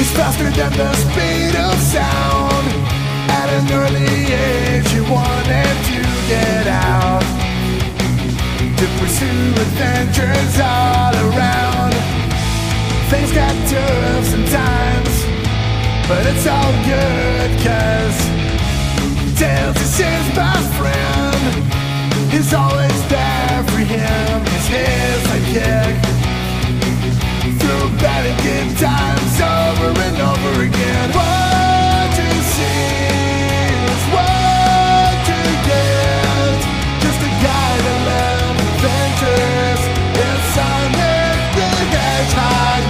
is faster than the speed of sound. At an early age, you wanted to get out to pursue adventures all around. Things got tough sometimes, but it's all good, cause Tails is his best friend. He's always there for him, he's his sidekick. Through bad and good times over and over again. What you see is what you get. Just a guy that loves adventures. It's Sonic the Hedgehog.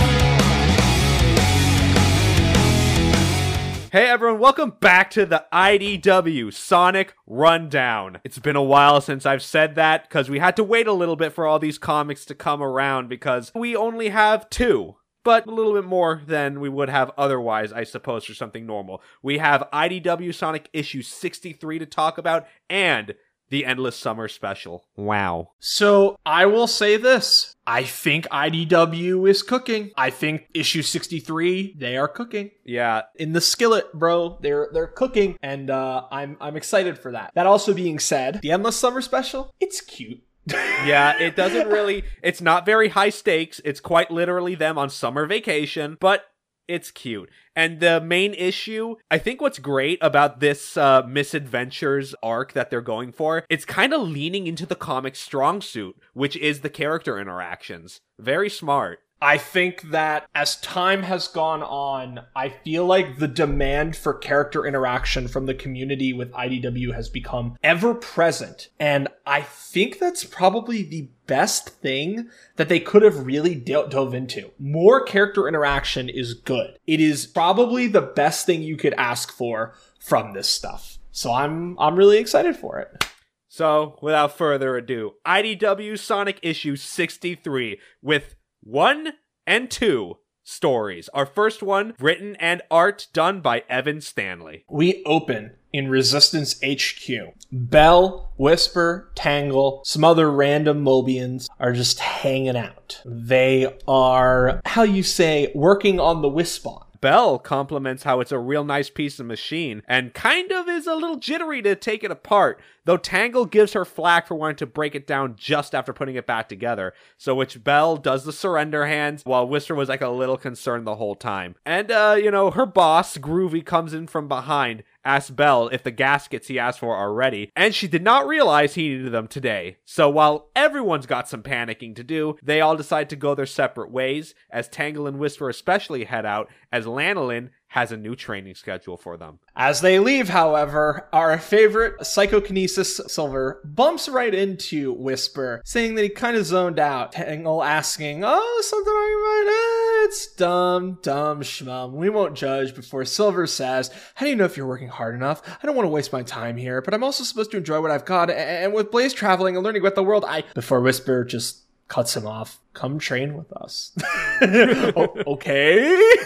Hey everyone, welcome back to the IDW Sonic Rundown. It's been a while since I've said that because we had to wait a little bit for all these comics to come around because we only have two. But a little bit more than we would have otherwise, I suppose, for something normal. We have IDW Sonic issue 63 to talk about and the Endless Summer Special. Wow. So I will say this. I think IDW is cooking. I think issue 63, they are cooking. Yeah, In the skillet, bro. They're they're cooking. And uh I'm I'm excited for that. That also being said, the Endless Summer Special, it's cute. Yeah, it doesn't really. It's not very high stakes. It's quite literally them on summer vacation, but it's cute. And the main issue, I think what's great about this uh, misadventures arc that they're going for, it's kind of leaning into the comic strong suit, which is the character interactions. Very smart. I think that as time has gone on, I feel like the demand for character interaction from the community with IDW has become ever present. And I think that's probably the best thing that they could have really do- dove into. More character interaction is good. It is probably the best thing you could ask for from this stuff. So I'm I'm really excited for it. So, without further ado, IDW Sonic issue 63 with one and two stories. Our first one, written and art done by Evan Stanley. We open in Resistance HQ. Bell, Whisper, Tangle, some other random Mobians are just hanging out. They are, how you say, working on the Wispon. Bell compliments how it's a real nice piece of machine and kind of is a little jittery to take it apart, though Tangle gives her flack for wanting to break it down just after putting it back together. So, which Bell does the surrender hands while Whisper was like a little concerned the whole time. And, uh, you know, her boss, Groovy, comes in from behind, asks Bell if the gaskets he asked for are ready, and she did not realize he needed them today. So, while everyone's got some panicking to do, they all decide to go their separate ways, as Tangle and Whisper especially head out, as Lanolin has a new training schedule for them. As they leave, however, our favorite psychokinesis Silver bumps right into Whisper, saying that he kind of zoned out. Tangle asking, Oh, something on your mind? It's dumb, dumb schmum. We won't judge before Silver says, How do you know if you're working hard enough? I don't want to waste my time here, but I'm also supposed to enjoy what I've got. And with Blaze traveling and learning about the world, I. Before Whisper just cuts him off. Come train with us. Okay.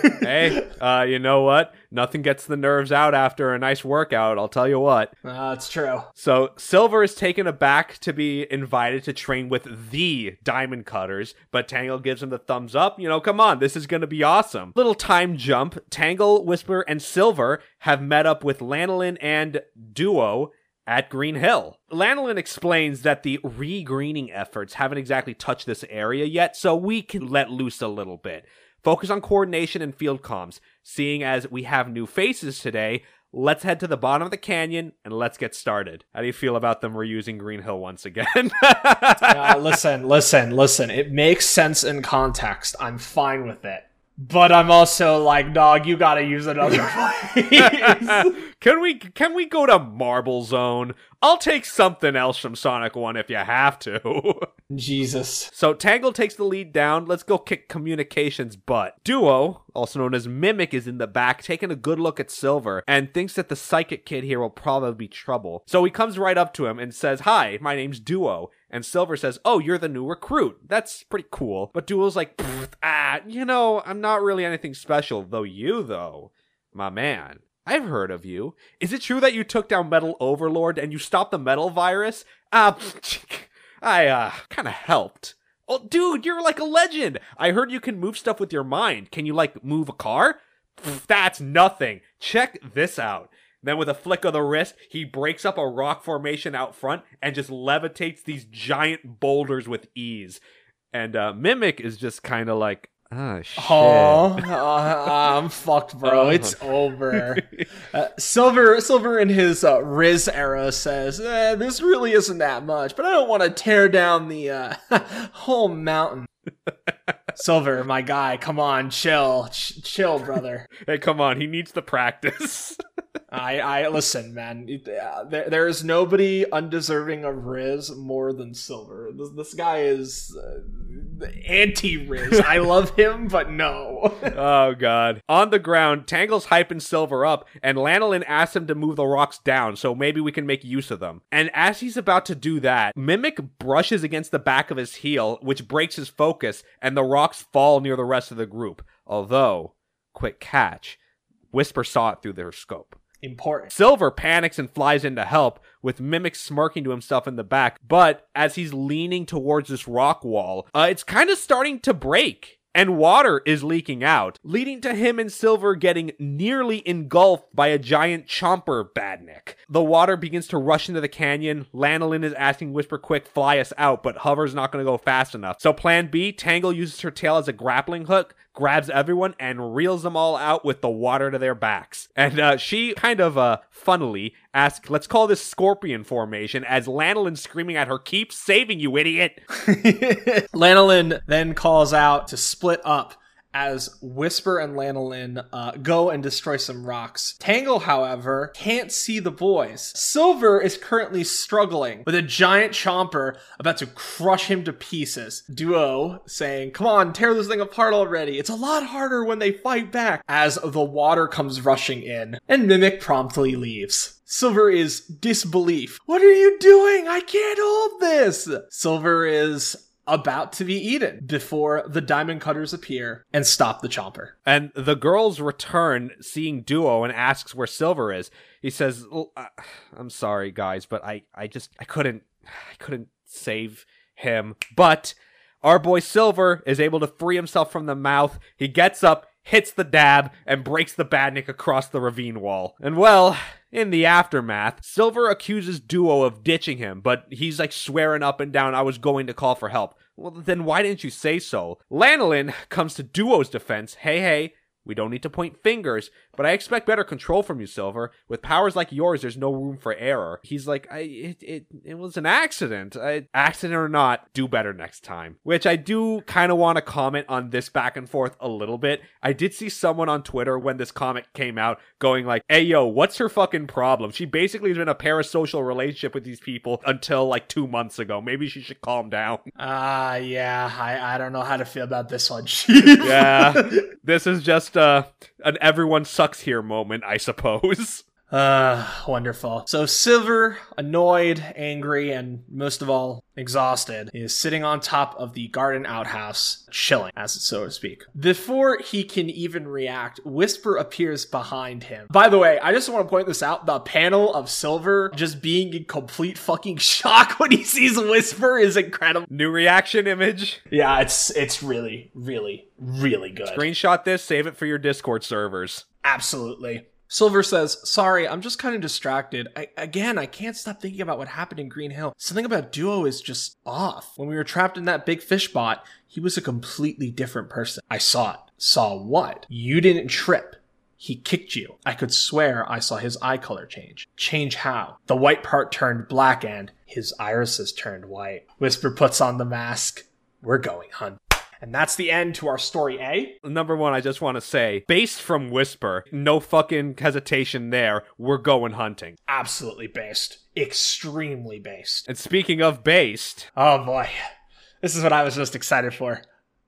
hey, uh, you know what? Nothing gets the nerves out after a nice workout, I'll tell you what. That's true. So, Silver is taken aback to be invited to train with the Diamond Cutters, but Tangle gives him the thumbs up. You know, come on, this is gonna be awesome. Little time jump. Tangle, Whisper, and Silver have met up with Lanolin and Duo at Green Hill. Lanolin explains that the re-greening efforts haven't exactly touched this area yet, so we can let loose a little bit. Focus on coordination and field comms. Seeing as we have new faces today, let's head to the bottom of the canyon and let's get started. How do you feel about them reusing Green Hill once again? Uh, listen, listen, listen. It makes sense in context. I'm fine with it. But I'm also like, dog, you gotta use another place. can we can we go to Marble Zone? I'll take something else from Sonic 1 if you have to. Jesus. So Tangle takes the lead down. Let's go kick communications butt. Duo, also known as Mimic, is in the back, taking a good look at Silver, and thinks that the psychic kid here will probably be trouble. So he comes right up to him and says, Hi, my name's Duo. And Silver says, Oh, you're the new recruit. That's pretty cool. But Duo's like, Ah, you know, I'm not really anything special, though you, though, my man. I've heard of you. Is it true that you took down Metal Overlord and you stopped the metal virus? Uh, I, uh, kind of helped. Oh, dude, you're like a legend. I heard you can move stuff with your mind. Can you, like, move a car? "Pff, That's nothing. Check this out. Then, with a flick of the wrist, he breaks up a rock formation out front and just levitates these giant boulders with ease. And uh, Mimic is just kind of like, Oh, shit. Oh, uh, I'm fucked, bro. Oh. It's over. Uh, Silver, Silver in his uh, Riz era says, eh, "This really isn't that much, but I don't want to tear down the uh, whole mountain." Silver, my guy, come on, chill, Ch- chill, brother. Hey, come on, he needs the practice. I, I listen, man. uh, There, there is nobody undeserving of Riz more than Silver. This, this guy is uh, anti-Riz. I love him, but no. oh god. On the ground, Tangle's hyping Silver up, and Lanolin asks him to move the rocks down so maybe we can make use of them. And as he's about to do that, Mimic brushes against the back of his heel, which breaks his focus, and the rocks fall near the rest of the group. Although, quick catch, Whisper saw it through their scope. Important. Silver panics and flies in to help, with Mimic smirking to himself in the back. But as he's leaning towards this rock wall, uh, it's kind of starting to break. And water is leaking out, leading to him and Silver getting nearly engulfed by a giant chomper badnik. The water begins to rush into the canyon. Lanolin is asking Whisper Quick fly us out, but Hover's not going to go fast enough. So plan B, Tangle uses her tail as a grappling hook, grabs everyone, and reels them all out with the water to their backs. And uh, she kind of uh, funnily asks, let's call this scorpion formation, as Lanolin's screaming at her, keep saving you, idiot! Lanolin then calls out to split up as Whisper and Lanolin uh, go and destroy some rocks. Tangle, however, can't see the boys. Silver is currently struggling with a giant chomper about to crush him to pieces. Duo saying, Come on, tear this thing apart already. It's a lot harder when they fight back. As the water comes rushing in, and Mimic promptly leaves. Silver is disbelief. What are you doing? I can't hold this. Silver is about to be eaten before the diamond cutters appear and stop the chomper. And the girls return, seeing Duo, and asks where Silver is. He says, uh, "I'm sorry, guys, but I, I just, I couldn't, I couldn't save him." But our boy Silver is able to free himself from the mouth. He gets up, hits the dab, and breaks the badnik across the ravine wall. And well, in the aftermath, Silver accuses Duo of ditching him, but he's like swearing up and down, I was going to call for help. Well, then why didn't you say so? Lanolin comes to Duo's defense. Hey, hey, we don't need to point fingers, but I expect better control from you, Silver. With powers like yours, there's no room for error. He's like, I, it, it, it was an accident. I, accident or not, do better next time. Which I do kind of want to comment on this back and forth a little bit. I did see someone on Twitter when this comic came out going like, hey yo, what's her fucking problem? She basically has been a parasocial relationship with these people until like two months ago. Maybe she should calm down. Ah, yeah, I, I don't know how to feel about this one, Yeah. this is just uh, an everyone sucks here moment, I suppose. Uh, wonderful. So Silver, annoyed, angry, and most of all, exhausted, is sitting on top of the garden outhouse, chilling, as so to speak. Before he can even react, Whisper appears behind him. By the way, I just want to point this out. The panel of Silver just being in complete fucking shock when he sees Whisper is incredible. New reaction image. Yeah, it's it's really, really, really good. Screenshot this, save it for your Discord servers. Absolutely. Silver says, Sorry, I'm just kind of distracted. I, again, I can't stop thinking about what happened in Green Hill. Something about Duo is just off. When we were trapped in that big fish bot, he was a completely different person. I saw it. Saw what? You didn't trip. He kicked you. I could swear I saw his eye color change. Change how? The white part turned black and his irises turned white. Whisper puts on the mask. We're going hunt. And that's the end to our story A. Number one, I just want to say, based from Whisper, no fucking hesitation there. We're going hunting. absolutely based. Extremely based. And speaking of based, Oh boy. This is what I was most excited for.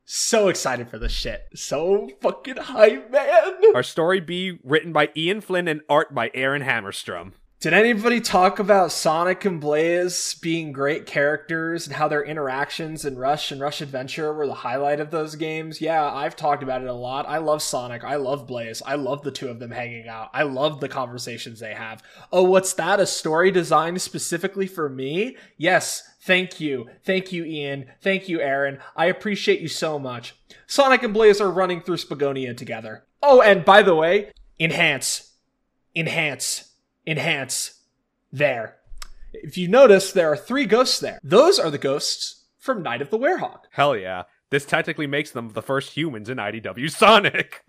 So excited for this shit. So fucking hype, man. our story B, written by Ian Flynn and art by Aaron Hammerstrom. Did anybody talk about Sonic and Blaze being great characters and how their interactions in Rush and Rush Adventure were the highlight of those games? Yeah, I've talked about it a lot. I love Sonic. I love Blaze. I love the two of them hanging out. I love the conversations they have. Oh, what's that? A story designed specifically for me? Yes. Thank you. Thank you, Ian. Thank you, Aaron. I appreciate you so much. Sonic and Blaze are running through Spagonia together. Oh, and by the way, enhance, enhance, enhance. There. If you notice, there are three ghosts there. Those are the ghosts from Night of the Werehog. Hell yeah. This technically makes them the first humans in IDW Sonic.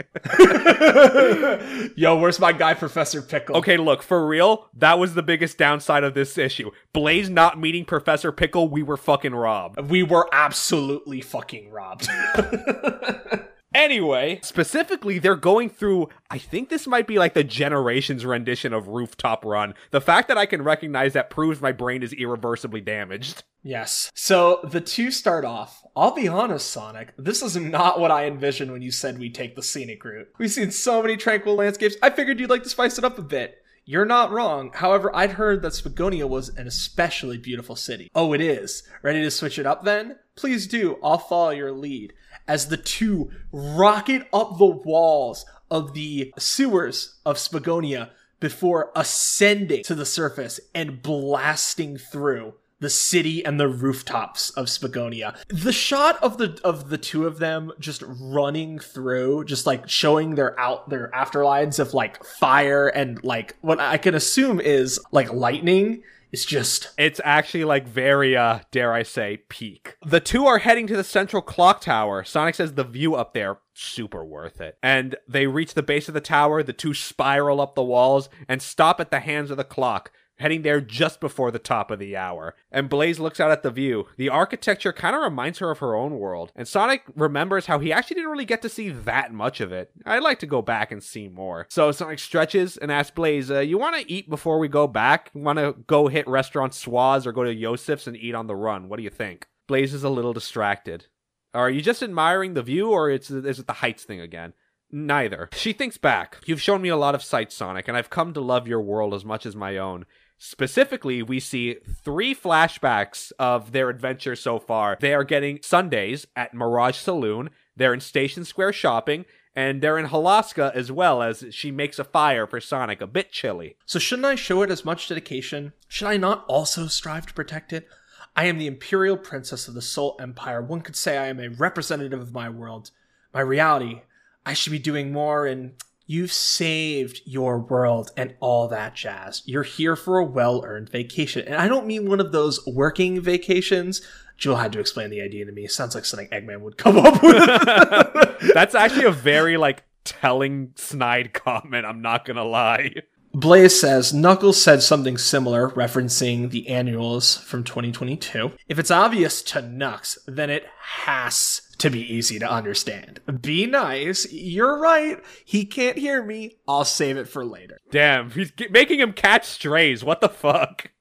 Yo, where's my guy, Professor Pickle? okay, look, for real, that was the biggest downside of this issue. Blaze not meeting Professor Pickle, we were fucking robbed. We were absolutely fucking robbed. Anyway, specifically, they're going through. I think this might be like the generations rendition of Rooftop Run. The fact that I can recognize that proves my brain is irreversibly damaged. yes. So the two start off. I'll be honest, Sonic, this is not what I envisioned when you said we take the scenic route. We've seen so many tranquil landscapes. I figured you'd like to spice it up a bit. You're not wrong. However, I'd heard that Spagonia was an especially beautiful city. Oh, it is. Ready to switch it up then? Please do. I'll follow your lead. As the two rocket up the walls of the sewers of Spagonia before ascending to the surface and blasting through the city and the rooftops of Spagonia. The shot of the of the two of them just running through, just like showing their out their afterlives of like fire and like what I can assume is like lightning is just It's actually like very, uh, dare I say, peak. The two are heading to the central clock tower. Sonic says the view up there, super worth it. And they reach the base of the tower, the two spiral up the walls and stop at the hands of the clock. Heading there just before the top of the hour. And Blaze looks out at the view. The architecture kind of reminds her of her own world. And Sonic remembers how he actually didn't really get to see that much of it. I'd like to go back and see more. So Sonic stretches and asks Blaze, uh, You want to eat before we go back? Want to go hit restaurant Swaz or go to Yosef's and eat on the run? What do you think? Blaze is a little distracted. Are you just admiring the view or is it the heights thing again? Neither. She thinks back. You've shown me a lot of sights, Sonic, and I've come to love your world as much as my own. Specifically, we see three flashbacks of their adventure so far. They are getting Sundays at Mirage Saloon, they're in Station Square shopping, and they're in Holoska as well as she makes a fire for Sonic, a bit chilly. So shouldn't I show it as much dedication? Should I not also strive to protect it? I am the imperial princess of the Sol Empire. One could say I am a representative of my world. My reality, I should be doing more and you've saved your world and all that jazz. You're here for a well-earned vacation. And I don't mean one of those working vacations. Jewel had to explain the idea to me. It Sounds like something Eggman would come up with. That's actually a very, like, telling snide comment, I'm not gonna lie. Blaze says Knuckles said something similar, referencing the annuals from 2022. If it's obvious to Knux, then it has to be easy to understand. Be nice. You're right. He can't hear me. I'll save it for later. Damn, he's making him catch strays. What the fuck?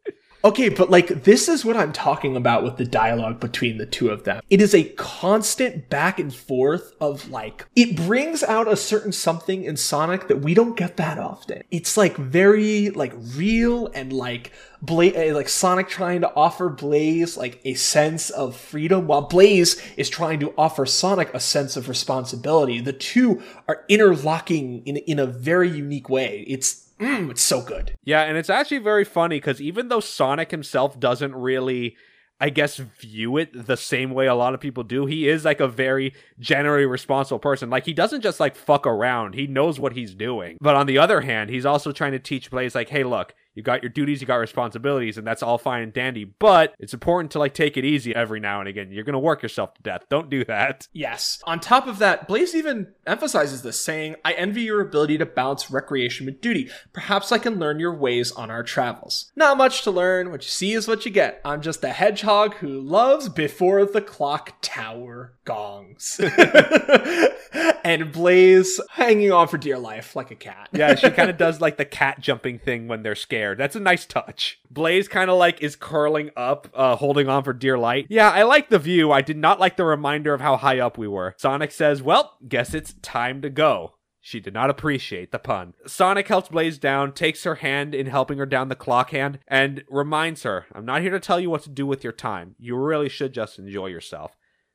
Okay, but like this is what I'm talking about with the dialogue between the two of them. It is a constant back and forth of like it brings out a certain something in Sonic that we don't get that often. It's like very like real and like Bla- uh, like Sonic trying to offer Blaze like a sense of freedom while Blaze is trying to offer Sonic a sense of responsibility. The two are interlocking in in a very unique way. It's mm, it's so good. Yeah, and it's actually very funny because even though Sonic himself doesn't really, I guess, view it the same way a lot of people do, he is like a very generally responsible person. Like, he doesn't just like fuck around, he knows what he's doing. But on the other hand, he's also trying to teach Blaze, like, hey, look, you got your duties, you got responsibilities, and that's all fine and dandy. But it's important to like take it easy every now and again. You're gonna work yourself to death. Don't do that. Yes. On top of that, Blaze even emphasizes this, saying, I envy your ability to balance recreation with duty. Perhaps I can learn your ways on our travels. Not much to learn. What you see is what you get. I'm just a hedgehog who loves before the clock tower gongs. and Blaze hanging on for dear life like a cat. Yeah, she kind of does like the cat jumping thing when they're scared. That's a nice touch. Blaze kind of like is curling up, uh, holding on for dear light. Yeah, I like the view. I did not like the reminder of how high up we were. Sonic says, Well, guess it's time to go. She did not appreciate the pun. Sonic helps Blaze down, takes her hand in helping her down the clock hand, and reminds her, I'm not here to tell you what to do with your time. You really should just enjoy yourself.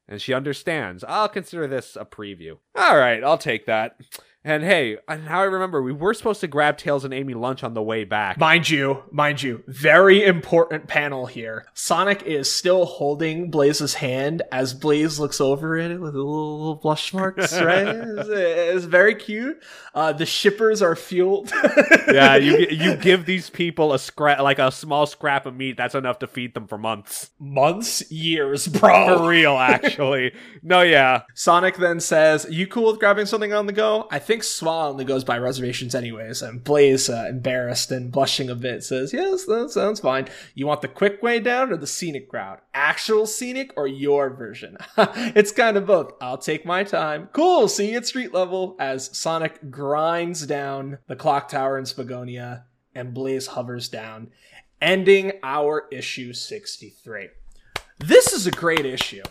And she understands. I'll consider this a preview. All right, I'll take that. And hey, and now I remember we were supposed to grab Tails and Amy lunch on the way back. Mind you, mind you, very important panel here. Sonic is still holding Blaze's hand as Blaze looks over at it with little, little blush marks, right? it's, it's very cute. Uh, the shippers are fueled. yeah, you you give these people a scrap like a small scrap of meat that's enough to feed them for months. Months, years, bro. For real, actually. no, yeah. Sonic then says, "You cool with grabbing something on the go?" I think Swa only goes by reservations anyways. And Blaze, uh, embarrassed and blushing a bit, says, "Yes, that sounds fine. You want the quick way down or the scenic route? Actual scenic or your version? it's kind of both. I'll take my time. Cool. See you at street level." As Sonic grinds down the clock tower in Spagonia, and Blaze hovers down, ending our issue 63. This is a great issue.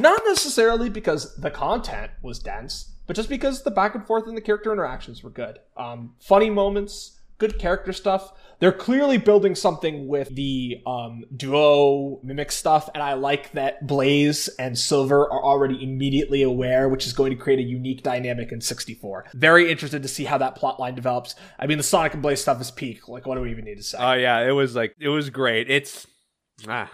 Not necessarily because the content was dense, but just because the back and forth and the character interactions were good. Um, funny moments, good character stuff. They're clearly building something with the um, duo mimic stuff, and I like that Blaze and Silver are already immediately aware, which is going to create a unique dynamic in 64. Very interested to see how that plot line develops. I mean, the Sonic and Blaze stuff is peak. Like, what do we even need to say? Oh yeah, it was like it was great. It's ah.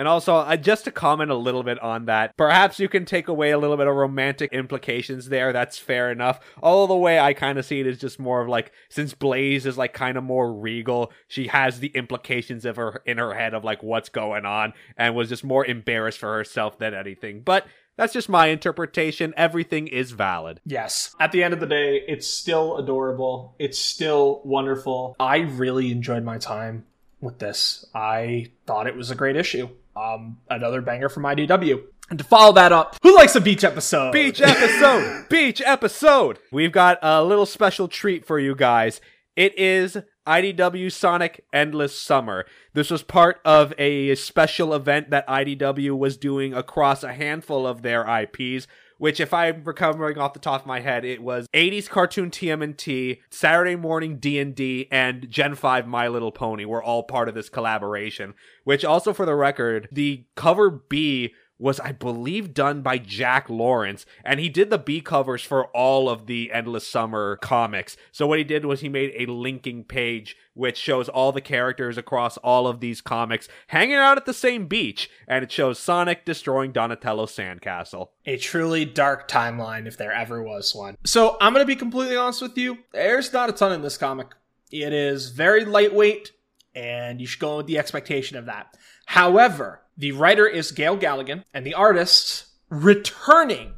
And also, uh, just to comment a little bit on that, perhaps you can take away a little bit of romantic implications there. That's fair enough. All the way I kind of see it is just more of like, since Blaze is like kind of more regal, she has the implications of her in her head of like what's going on and was just more embarrassed for herself than anything. But that's just my interpretation. Everything is valid. Yes. At the end of the day, it's still adorable. It's still wonderful. I really enjoyed my time with this. I thought it was a great issue. Um, another banger from IDW. And to follow that up, who likes a beach episode? Beach episode! beach episode! We've got a little special treat for you guys. It is IDW Sonic Endless Summer. This was part of a special event that IDW was doing across a handful of their IPs which if I'm recovering off the top of my head, it was 80s cartoon TMNT, Saturday morning D&D, and Gen 5 My Little Pony were all part of this collaboration, which also for the record, the cover B was, I believe, done by Jack Lawrence, and he did the B covers for all of the Endless Summer comics. So what he did was he made a linking page which shows all the characters across all of these comics hanging out at the same beach, and it shows Sonic destroying Donatello's sandcastle. A truly dark timeline, if there ever was one. So I'm gonna be completely honest with you. There's not a ton in this comic. It is very lightweight, and you should go with the expectation of that. However, the writer is Gale Galligan, and the artist returning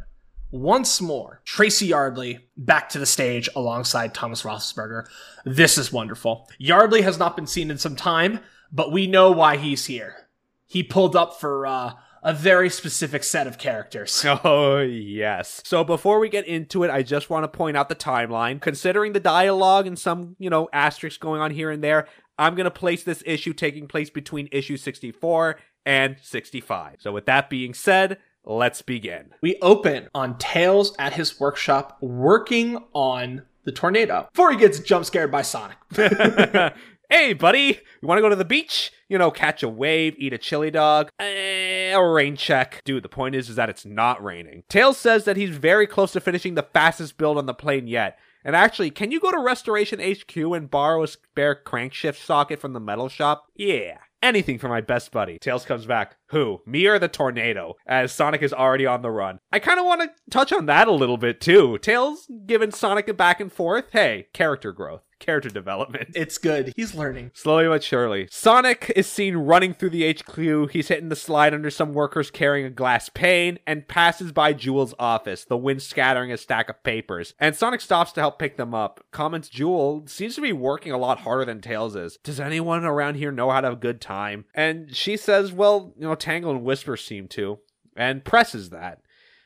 once more Tracy Yardley back to the stage alongside Thomas Rothlisberger. This is wonderful. Yardley has not been seen in some time, but we know why he's here. He pulled up for uh, a very specific set of characters. Oh, yes. So before we get into it, I just want to point out the timeline. Considering the dialogue and some, you know, asterisks going on here and there, I'm going to place this issue taking place between issue 64 and 65. So, with that being said, let's begin. We open on Tails at his workshop working on the tornado before he gets jump scared by Sonic. hey, buddy, you want to go to the beach? You know, catch a wave, eat a chili dog, eh, a rain check. Dude, the point is, is that it's not raining. Tails says that he's very close to finishing the fastest build on the plane yet. And actually, can you go to Restoration HQ and borrow a spare crankshaft socket from the metal shop? Yeah anything for my best buddy. Tails comes back. Who? Me or the tornado? As Sonic is already on the run. I kind of want to touch on that a little bit too. Tails giving Sonic a back and forth. Hey, character growth character development. It's good. He's learning. Slowly but surely. Sonic is seen running through the HQ. He's hitting the slide under some workers carrying a glass pane and passes by Jewel's office, the wind scattering a stack of papers. And Sonic stops to help pick them up. Comments Jewel seems to be working a lot harder than Tails is. Does anyone around here know how to have a good time? And she says, well, you know, Tangle and Whisper seem to. And presses that.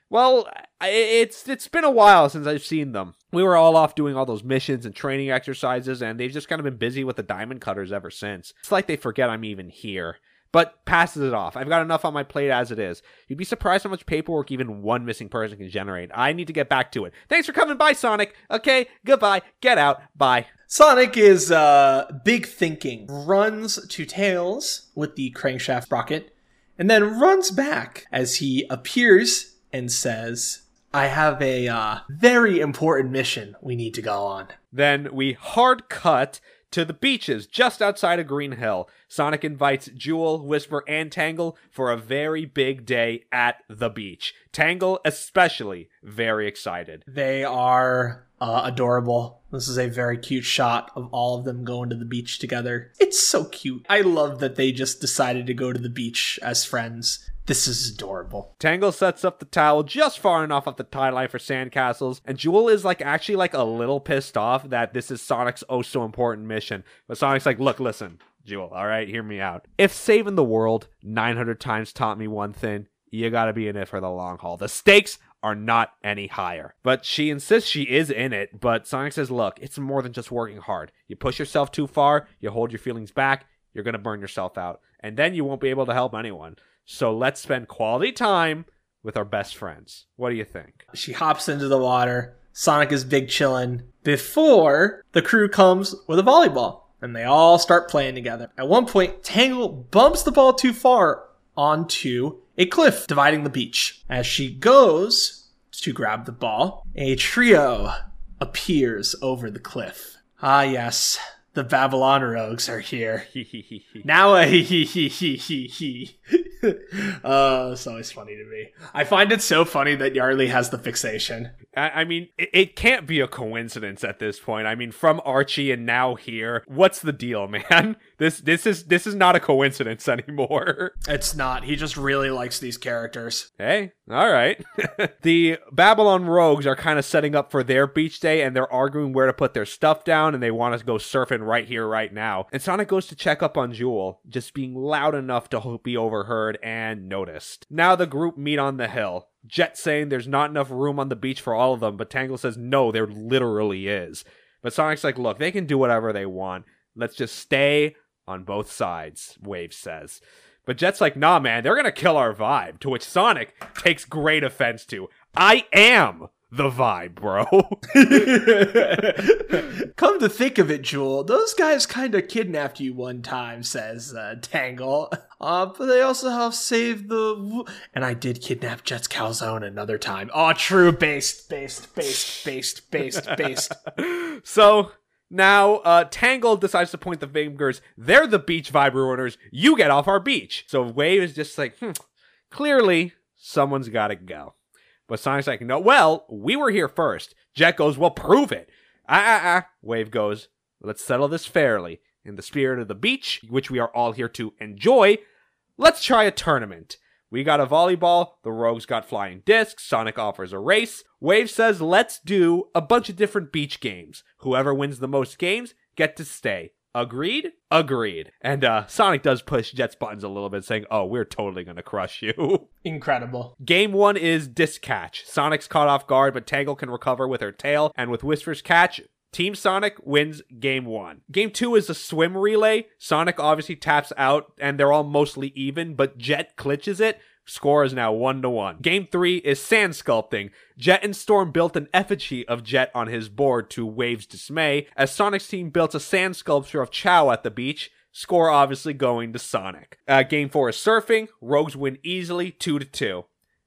Well, it's it's been a while since I've seen them. We were all off doing all those missions and training exercises, and they've just kind of been busy with the diamond cutters ever since. It's like they forget I'm even here. But passes it off. I've got enough on my plate as it is. You'd be surprised how much paperwork even one missing person can generate. I need to get back to it. Thanks for coming by, Sonic. Okay, goodbye. Get out. Bye. Sonic is uh, big thinking, runs to Tails with the crankshaft rocket, and then runs back as he appears and says, I have a uh, very important mission we need to go on. Then we hard cut to the beaches just outside of Green Hill. Sonic invites Jewel, Whisper, and Tangle for a very big day at the beach. Tangle, especially, very excited. They are uh, adorable. This is a very cute shot of all of them going to the beach together. It's so cute. I love that they just decided to go to the beach as friends. This is adorable. Tangle sets up the towel just far enough off the tie line for sandcastles, and Jewel is like actually like a little pissed off that this is Sonic's oh so important mission. But Sonic's like, look, listen, Jewel, all right, hear me out. If saving the world 900 times taught me one thing, you gotta be in it for the long haul. The stakes are not any higher. But she insists she is in it, but Sonic says, look, it's more than just working hard. You push yourself too far, you hold your feelings back, you're gonna burn yourself out. And then you won't be able to help anyone. So let's spend quality time with our best friends. What do you think? She hops into the water. Sonic is big chillin' before the crew comes with a volleyball and they all start playing together. At one point, Tangle bumps the ball too far onto a cliff dividing the beach. As she goes to grab the ball, a trio appears over the cliff. Ah, yes, the Babylon rogues are here. now a he he he he he he. uh, it's always funny to me. I find it so funny that Yardley has the fixation. I I mean, it, it can't be a coincidence at this point. I mean, from Archie and now here, what's the deal, man? This this is this is not a coincidence anymore. It's not. He just really likes these characters. Hey, all right. the Babylon Rogues are kind of setting up for their beach day and they're arguing where to put their stuff down and they want to go surfing right here, right now. And Sonic goes to check up on Jewel, just being loud enough to be overheard and noticed. Now the group meet on the hill. Jet saying there's not enough room on the beach for all of them, but Tangle says no, there literally is. But Sonic's like, look, they can do whatever they want. Let's just stay on both sides, Wave says. But Jet's like, nah, man, they're gonna kill our vibe. To which Sonic takes great offense to. I am the vibe, bro. Come to think of it, Jewel, those guys kind of kidnapped you one time, says uh, Tangle. Uh, but they also have saved the. And I did kidnap Jet's calzone another time. Oh, true. Based, based, based, based, based, based. so now uh, Tangle decides to point the fingers. They're the beach vibe ruiners. You get off our beach. So Wave is just like, hmm, clearly someone's got to go. But Sonic's like, no, well, we were here first. Jet goes, well, prove it. Ah, ah, ah. Wave goes, let's settle this fairly. In the spirit of the beach, which we are all here to enjoy, let's try a tournament. We got a volleyball, the Rogues got flying discs, Sonic offers a race. Wave says, let's do a bunch of different beach games. Whoever wins the most games get to stay. Agreed? Agreed. And uh, Sonic does push Jet's buttons a little bit, saying, oh, we're totally gonna crush you. Incredible. Game one is disc catch. Sonic's caught off guard, but Tangle can recover with her tail, and with Whisper's catch, Team Sonic wins game one. Game two is a swim relay. Sonic obviously taps out, and they're all mostly even, but Jet glitches it. Score is now one to one. Game three is sand sculpting. Jet and Storm built an effigy of Jet on his board to Wave's dismay, as Sonic's team built a sand sculpture of Chao at the beach. Score obviously going to Sonic. Uh, game four is surfing. Rogues win easily, two to two.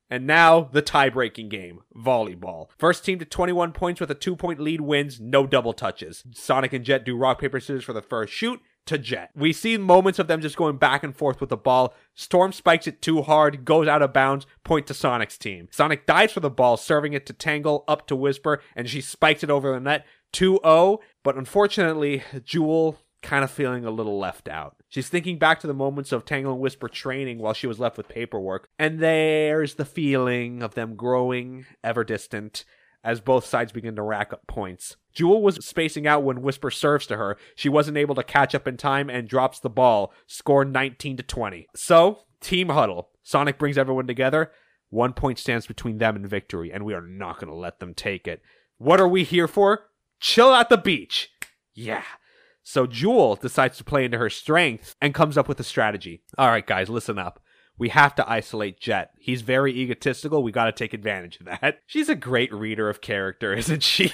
And now the tie-breaking game, volleyball. First team to 21 points with a two-point lead wins, no double touches. Sonic and Jet do rock paper scissors for the first shoot to Jet. We see moments of them just going back and forth with the ball. Storm spikes it too hard, goes out of bounds, point to Sonic's team. Sonic dives for the ball, serving it to Tangle up to Whisper, and she spikes it over the net 2-0. But unfortunately, Jewel kind of feeling a little left out. She's thinking back to the moments of Tangle and Whisper training while she was left with paperwork, and there's the feeling of them growing ever distant as both sides begin to rack up points. Jewel was spacing out when Whisper serves to her. She wasn't able to catch up in time and drops the ball, score 19 to 20. So, team huddle. Sonic brings everyone together. One point stands between them and victory, and we are not going to let them take it. What are we here for? Chill at the beach. Yeah. So Jewel decides to play into her strength and comes up with a strategy. All right, guys, listen up. We have to isolate Jet. He's very egotistical. We got to take advantage of that. She's a great reader of character, isn't she?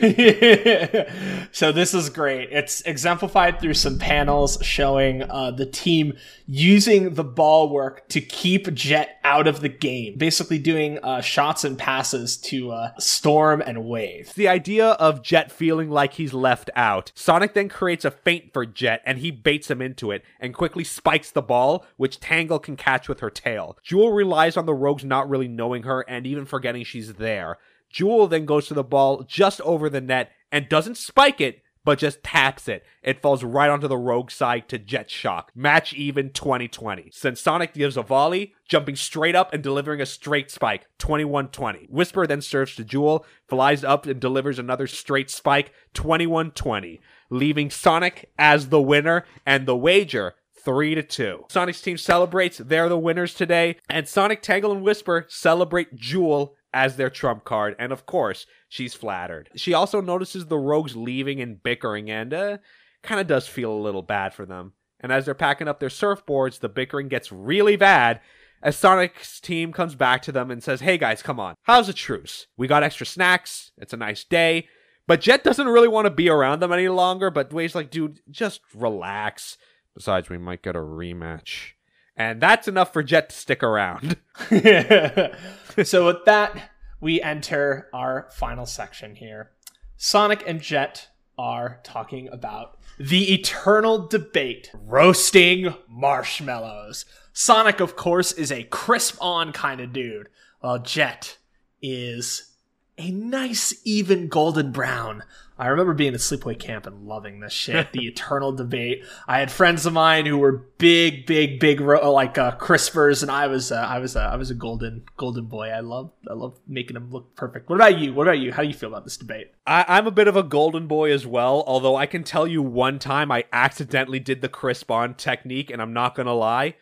so this is great. It's exemplified through some panels showing uh, the team using the ball work to keep Jet out of the game, basically doing uh, shots and passes to uh, Storm and Wave. the idea of Jet feeling like he's left out. Sonic then creates a feint for Jet and he baits him into it and quickly spikes the ball, which Tangle can catch with her tail. Jewel relies on the rogues not really knowing her and even forgetting she's there. Jewel then goes to the ball just over the net and doesn't spike it, but just taps it. It falls right onto the rogue side to Jet Shock. Match even 2020. Since Sonic gives a volley, jumping straight up and delivering a straight spike, 21-20. Whisper then serves to Jewel, flies up and delivers another straight spike, 21-20, leaving Sonic as the winner and the wager three to two. Sonic's team celebrates; they're the winners today, and Sonic, Tangle, and Whisper celebrate Jewel as their trump card, and of course, she's flattered. She also notices the rogues leaving and bickering, and uh, kind of does feel a little bad for them. And as they're packing up their surfboards, the bickering gets really bad. As Sonic's team comes back to them and says, Hey guys, come on. How's a truce? We got extra snacks. It's a nice day. But Jet doesn't really want to be around them any longer, but Wave's like, dude, just relax. Besides, we might get a rematch. And that's enough for Jet to stick around. so with that, we enter our final section here. Sonic and Jet are talking about the eternal debate roasting marshmallows. Sonic, of course, is a crisp on kind of dude, while Jet is a nice, even golden brown. I remember being at sleepaway camp and loving this shit. the eternal debate. I had friends of mine who were big, big, big, ro- like uh, crispers, and I was, uh, I was, uh, I was a golden, golden boy. I love, I love making them look perfect. What about you? What about you? How do you feel about this debate? I, I'm a bit of a golden boy as well, although I can tell you one time I accidentally did the crisp on technique, and I'm not gonna lie,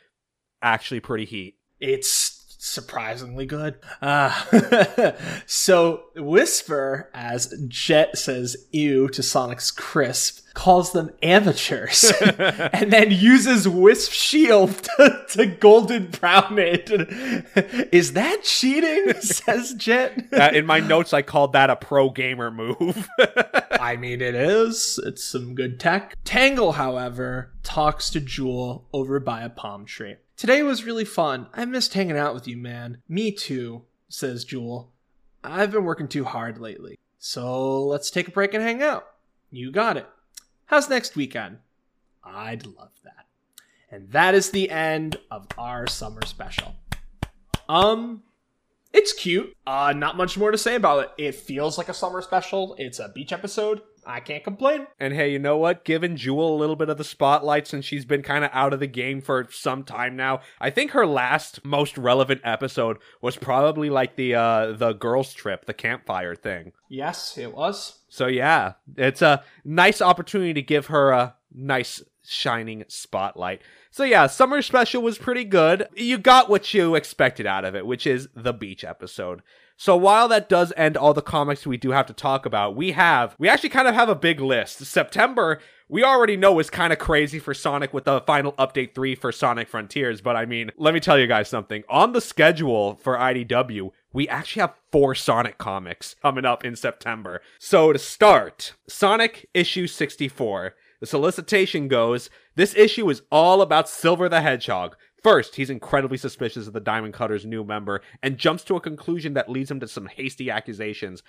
actually pretty heat. It's surprisingly good. Uh, so Whisper, as Jet says "ew" to Sonic's crisp, calls them amateurs, and then uses Wisp Shield to, to golden brown it. Is that cheating? says Jet. Uh, in my notes, I called that a pro gamer move. I mean, it is. It's some good tech. Tangle, however, talks to Jewel over by a palm tree. Today was really fun. I missed hanging out with you, man. Me too, says Jewel. I've been working too hard lately. So let's take a break and hang out. You got it. How's next weekend? I'd love that. And that is the end of our summer special. Um, it's cute. Uh, not much more to say about it. It feels like a summer special. It's a beach episode. I can't complain. and hey, you know what? Giving Jewel a little bit of the spotlight since she's been kind of out of the game for some time now. I think her last most relevant episode was probably like the uh the girls trip, the campfire thing. Yes, it was. So yeah, it's a nice opportunity to give her a nice shining spotlight. So yeah, summer special was pretty good. You got what you expected out of it, which is the beach episode. So while that does end all the comics we do have to talk about, we have we actually kind of have a big list. September we already know is kind of crazy for Sonic with the final update 3 for Sonic Frontiers, but I mean, let me tell you guys something. On the schedule for IDW, we actually have four Sonic comics coming up in September. So to start, Sonic issue 64. The solicitation goes This issue is all about Silver the Hedgehog. First, he's incredibly suspicious of the Diamond Cutter's new member and jumps to a conclusion that leads him to some hasty accusations.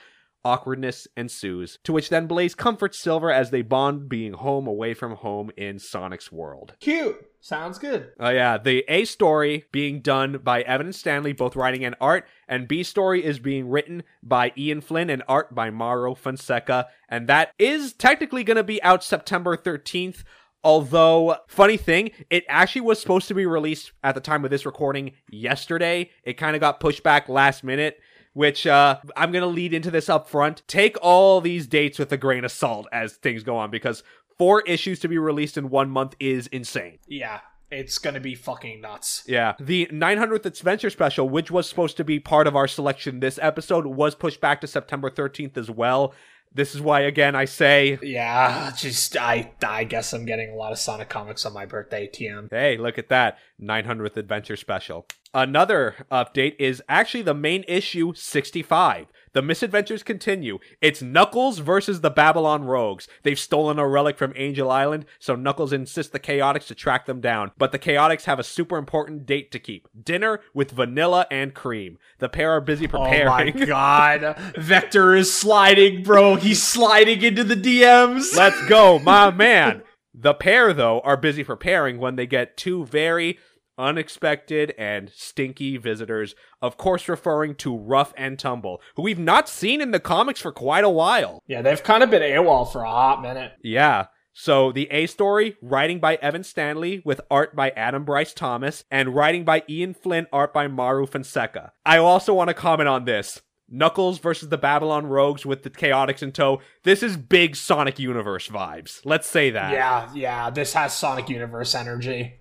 Awkwardness ensues, to which then Blaze comforts Silver as they bond being home away from home in Sonic's world. Cute. Sounds good. Oh yeah, the A story being done by Evan and Stanley, both writing and art, and B story is being written by Ian Flynn and art by Mauro Fonseca, and that is technically going to be out September 13th. Although, funny thing, it actually was supposed to be released at the time of this recording yesterday. It kind of got pushed back last minute, which uh, I'm going to lead into this up front. Take all these dates with a grain of salt as things go on, because four issues to be released in one month is insane. Yeah, it's gonna be fucking nuts. Yeah. The 900th Adventure Special, which was supposed to be part of our selection this episode, was pushed back to September 13th as well. This is why, again, I say, Yeah, just I I guess I'm getting a lot of Sonic comics on my birthday, TM. hey, look at that 900th Adventure Special. Another update is actually the main issue 65. The misadventures continue. It's Knuckles versus the Babylon Rogues. They've stolen a relic from Angel Island, so Knuckles insists the Chaotix to track them down. But the Chaotix have a super important date to keep dinner with Vanilla and Cream. The pair are busy preparing. Oh my god. Vector is sliding, bro. He's sliding into the DMs. Let's go, my man. The pair, though, are busy preparing when they get two very unexpected and stinky visitors, of course, referring to Rough and Tumble, who we've not seen in the comics for quite a while. Yeah, they've kind of been AWOL for a hot minute. Yeah. So the A story, writing by Evan Stanley with art by Adam Bryce Thomas, and writing by Ian Flynn, art by Mauro Fonseca. I also want to comment on this. Knuckles versus the Babylon Rogues with the Chaotix in tow. This is big Sonic Universe vibes. Let's say that. Yeah, yeah, this has Sonic Universe energy.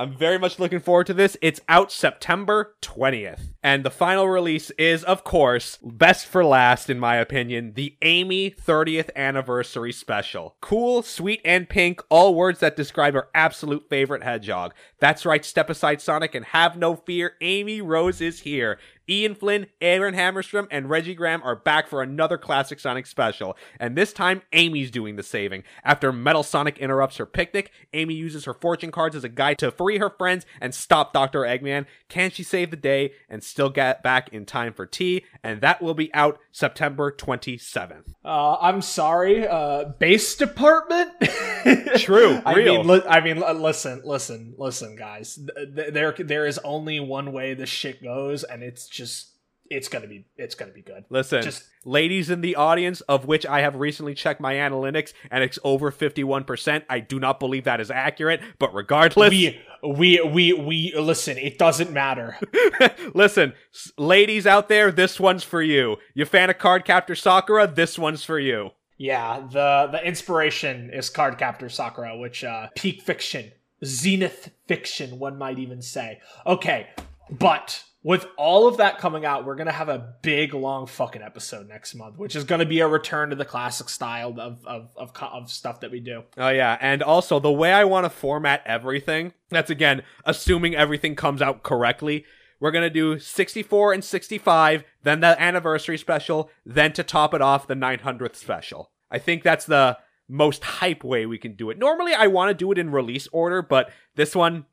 I'm very much looking forward to this. It's out September 20th. And the final release is, of course, best for last, in my opinion, the Amy 30th anniversary special. Cool, sweet, and pink, all words that describe our absolute favorite hedgehog. That's right, step aside, Sonic, and have no fear. Amy Rose is here. Ian Flynn, Aaron Hammerstrom, and Reggie Graham are back for another classic Sonic special. And this time, Amy's doing the saving. After Metal Sonic interrupts her picnic, Amy uses her fortune cards as a guide to free her friends and stop Dr. Eggman. Can she save the day and still get back in time for tea? And that will be out September 27th. Uh, I'm sorry, uh, base department. True, I real. mean, li- I mean, listen, listen, listen, guys. Th- th- there, there is only one way this shit goes, and it's just, it's gonna be, it's gonna be good. Listen, Just- ladies in the audience, of which I have recently checked my analytics, and it's over 51%. I do not believe that is accurate, but regardless. We, we, we, we. Listen, it doesn't matter. Listen, ladies out there, this one's for you. You fan of Card Captor Sakura? This one's for you. Yeah, the the inspiration is Card Captor Sakura, which uh peak fiction, zenith fiction, one might even say. Okay, but with all of that coming out, we're gonna have a big long fucking episode next month, which is gonna be a return to the classic style of of of, of stuff that we do. Oh, yeah. And also, the way I want to format everything, that's again, assuming everything comes out correctly. We're to do 64 and 65, then the anniversary special, then to top it off, the 900th special. I think that's the most hype way we can do it. Normally, I want to do it in release order, but this one,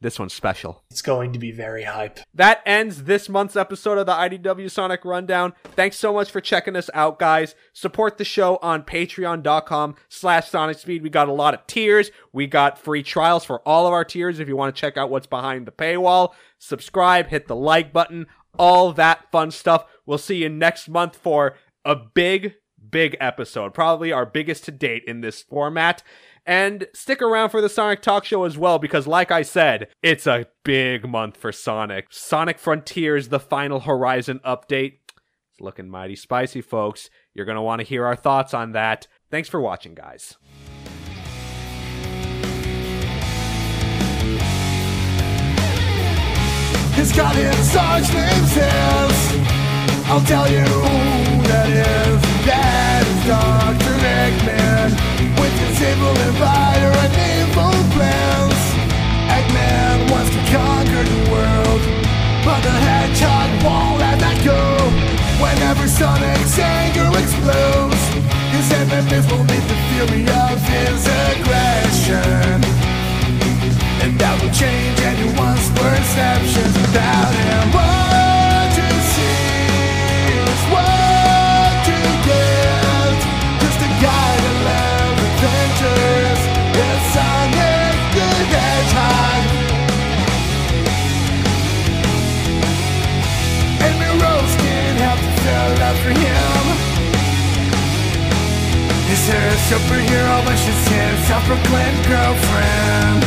this one's special. It's going to be very hype. That ends this month's episode of the IDW Sonic Rundown. Thanks so much for checking us out, guys. Support the show on patreon.com slash Sonic Speed. We got a lot of tiers. We got free trials for all of our tiers if you want to check out what's behind the paywall. Subscribe, hit the like button, all that fun stuff. We'll see you next month for a big, big episode. Probably our biggest to date in this format. And stick around for the Sonic Talk Show as well, because like I said, it's a big month for Sonic. Sonic Frontiers, the final Horizon update. It's looking mighty spicy, folks. You're going to want to hear our thoughts on that. Thanks for watching, guys. He's got is. I'll tell you that is. That is Dr. Eggman. With his evil empire and evil plans. Eggman wants to conquer the world. But the hedgehog won't let that go. Whenever Sonic's anger explodes, his enemies will meet the fury of his aggression. And that will change anyone's perceptions about him. for him. Is there a superhero wishes him self-proclaimed girlfriend.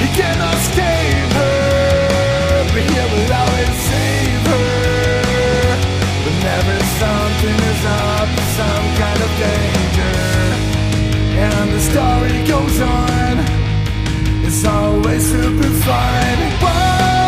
He cannot escape her But he will always save her. Whenever something is up Some kind of danger. And the story goes on. It's always super fun but.